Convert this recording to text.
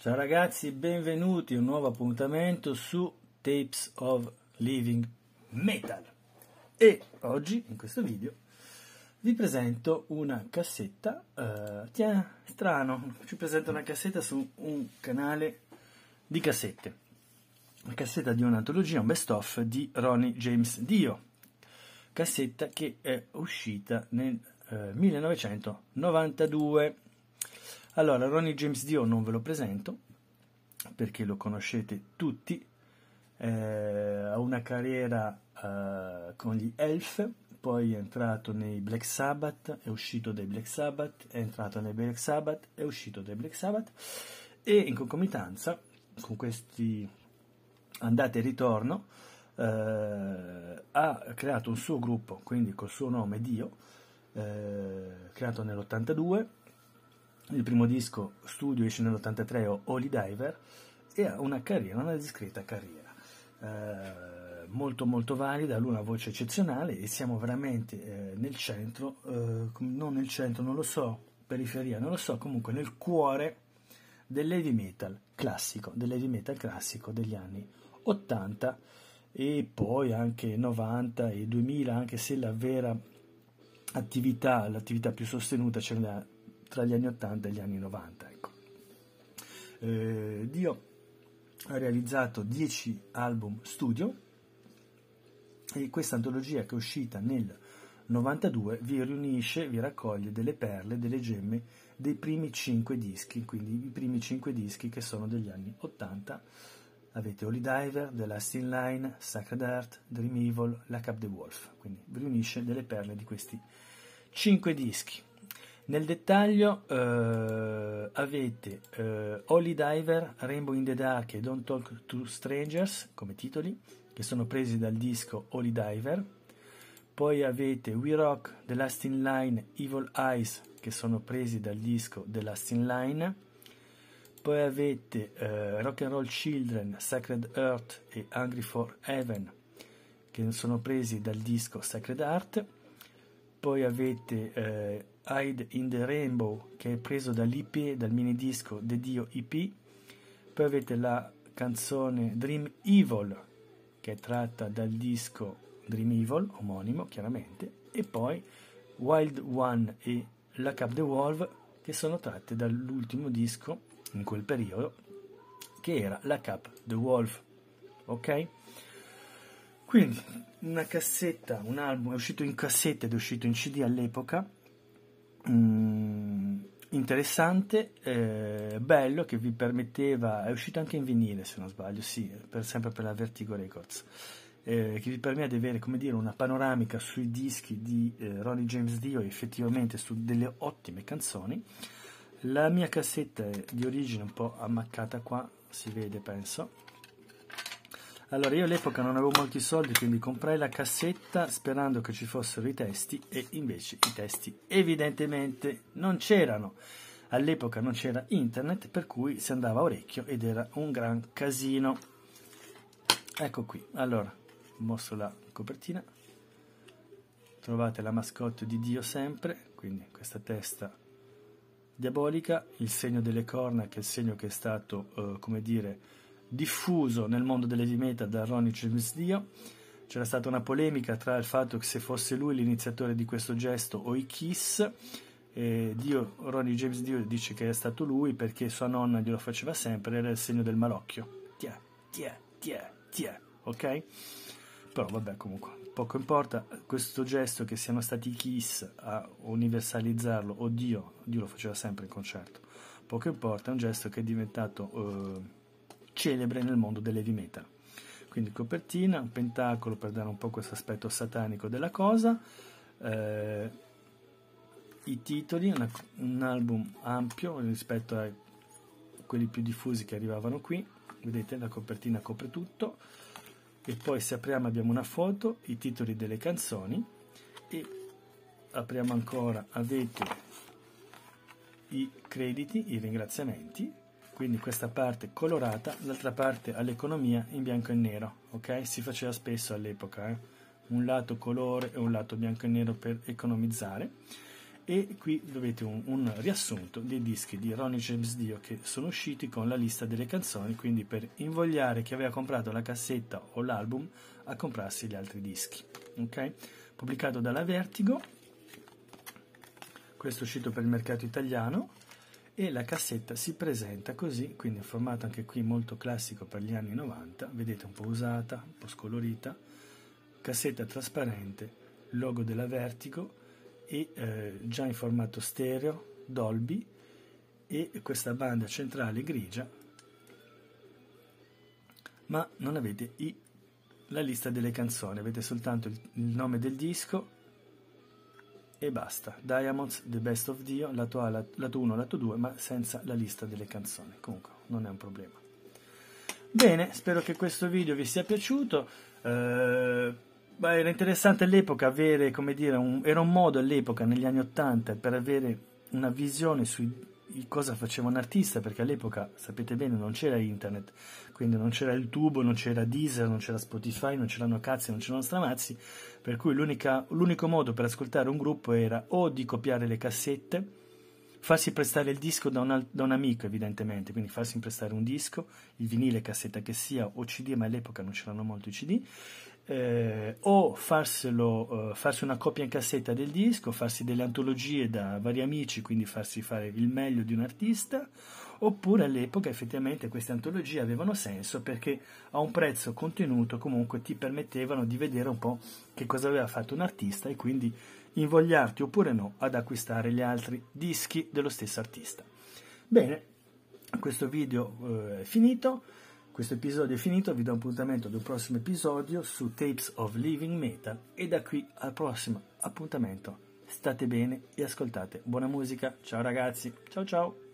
Ciao ragazzi, benvenuti a un nuovo appuntamento su Tapes of Living Metal. E oggi, in questo video, vi presento una cassetta, uh, tiens, strano, ci presento una cassetta su un canale di cassette. Una cassetta di un'antologia, un best of di Ronnie James Dio. Cassetta che è uscita nel uh, 1992 allora, Ronnie James Dio non ve lo presento perché lo conoscete tutti, eh, ha una carriera eh, con gli Elf, poi è entrato nei Black Sabbath, è uscito dai Black Sabbath, è entrato nei Black Sabbath, è uscito dai Black Sabbath e in concomitanza con questi andate e ritorno eh, ha creato un suo gruppo, quindi col suo nome Dio, eh, creato nell'82 il primo disco studio esce nell'83 o Holy Diver e ha una carriera, una discreta carriera. Eh, molto molto valida, lui ha una voce eccezionale e siamo veramente eh, nel centro, eh, non nel centro, non lo so, periferia, non lo so, comunque nel cuore dell'heavy metal classico, dell'heavy metal classico degli anni 80 e poi anche 90 e 2000, anche se la vera attività, l'attività più sostenuta ce l'ha tra gli anni 80 e gli anni 90. Ecco. Eh, Dio ha realizzato 10 album studio e questa antologia che è uscita nel 92 vi riunisce, vi raccoglie delle perle, delle gemme dei primi 5 dischi, quindi i primi 5 dischi che sono degli anni 80. Avete Holy Diver, The Last in Line, Sacred Heart, Dream Evil, Lack Up the Wolf, quindi vi riunisce delle perle di questi 5 dischi. Nel dettaglio eh, avete eh, Holy Diver, Rainbow in the Dark e Don't Talk to Strangers come titoli, che sono presi dal disco Holy Diver. Poi avete We Rock, The Last in Line, Evil Eyes, che sono presi dal disco The Last in Line. Poi avete eh, Rock and Roll Children, Sacred Earth e Hungry for Heaven, che sono presi dal disco Sacred Heart. Poi avete eh, Hide in the Rainbow che è preso dall'IP, dal mini disco The Dio EP, poi avete la canzone Dream Evil che è tratta dal disco Dream Evil, omonimo chiaramente, e poi Wild One e La Cap the Wolf che sono tratte dall'ultimo disco in quel periodo che era La Cap the Wolf, ok? Quindi una cassetta, un album è uscito in cassetta ed è uscito in CD all'epoca mm, interessante, eh, bello, che vi permetteva, è uscito anche in vinile se non sbaglio, sì, per, sempre per la Vertigo Records, eh, che vi permette di avere, come dire, una panoramica sui dischi di eh, Ronnie James Dio, effettivamente su delle ottime canzoni. La mia cassetta è di origine un po' ammaccata qua, si vede penso, allora, io all'epoca non avevo molti soldi, quindi comprai la cassetta sperando che ci fossero i testi e invece i testi evidentemente non c'erano. All'epoca non c'era internet, per cui si andava a orecchio ed era un gran casino. Ecco qui, allora, mostro la copertina. Trovate la mascotte di Dio sempre, quindi questa testa diabolica, il segno delle corna che è il segno che è stato, eh, come dire, diffuso nel mondo dell'heavy metal da Ronnie James Dio. C'era stata una polemica tra il fatto che se fosse lui l'iniziatore di questo gesto o i Kiss. E Dio, Ronnie James Dio dice che è stato lui perché sua nonna glielo faceva sempre, era il segno del malocchio. Tiè, tiè, tiè, tiè, ok? Però vabbè, comunque, poco importa questo gesto che siano stati i Kiss a universalizzarlo o Dio, Dio lo faceva sempre in concerto. Poco importa, è un gesto che è diventato... Uh, celebre nel mondo dell'heavy metal. Quindi copertina, un pentacolo per dare un po' questo aspetto satanico della cosa, eh, i titoli, una, un album ampio rispetto a quelli più diffusi che arrivavano qui, vedete la copertina copre tutto, e poi se apriamo abbiamo una foto, i titoli delle canzoni. E apriamo ancora, avete i crediti, i ringraziamenti quindi questa parte colorata, l'altra parte all'economia in bianco e nero, ok? Si faceva spesso all'epoca, eh? un lato colore e un lato bianco e nero per economizzare. e qui avete un, un, riassunto dei dischi di Ronnie James Dio che sono usciti con la lista delle canzoni, quindi per invogliare chi aveva comprato la cassetta o l'album a comprarsi gli altri dischi. Okay? Pubblicato dalla Vertigo, questo è uscito per il mercato italiano e la cassetta si presenta così, quindi in formato anche qui molto classico per gli anni 90, vedete un po' usata, un po' scolorita, cassetta trasparente, logo della Vertigo e eh, già in formato stereo, Dolby e questa banda centrale grigia, ma non avete i, la lista delle canzoni, avete soltanto il, il nome del disco e basta. Diamonds, The Best of Dio, lato A, lato 1, lato 2, ma senza la lista delle canzoni. Comunque, non è un problema. Bene, spero che questo video vi sia piaciuto. Eh, era interessante all'epoca avere, come dire, un, era un modo all'epoca, negli anni Ottanta, per avere una visione sui cosa faceva un artista, perché all'epoca, sapete bene, non c'era internet, quindi non c'era il tubo, non c'era Deezer, non c'era Spotify, non c'erano cazzi, non c'erano stramazzi, per cui l'unico modo per ascoltare un gruppo era o di copiare le cassette, farsi prestare il disco da un, da un, amico evidentemente, quindi farsi prestare un disco, il vinile, cassetta che sia, o CD, ma all'epoca non c'erano molto i CD, eh, o farselo, eh, farsi una copia in cassetta del disco, farsi delle antologie da vari amici, quindi farsi fare il meglio di un artista, oppure all'epoca effettivamente queste antologie avevano senso perché a un prezzo contenuto comunque ti permettevano di vedere un po' che cosa aveva fatto un artista e quindi invogliarti oppure no ad acquistare gli altri dischi dello stesso artista. Bene, questo video eh, è finito. Questo episodio è finito, vi do appuntamento ad un prossimo episodio su Tapes of Living Metal e da qui al prossimo appuntamento. State bene e ascoltate buona musica. Ciao ragazzi, ciao ciao!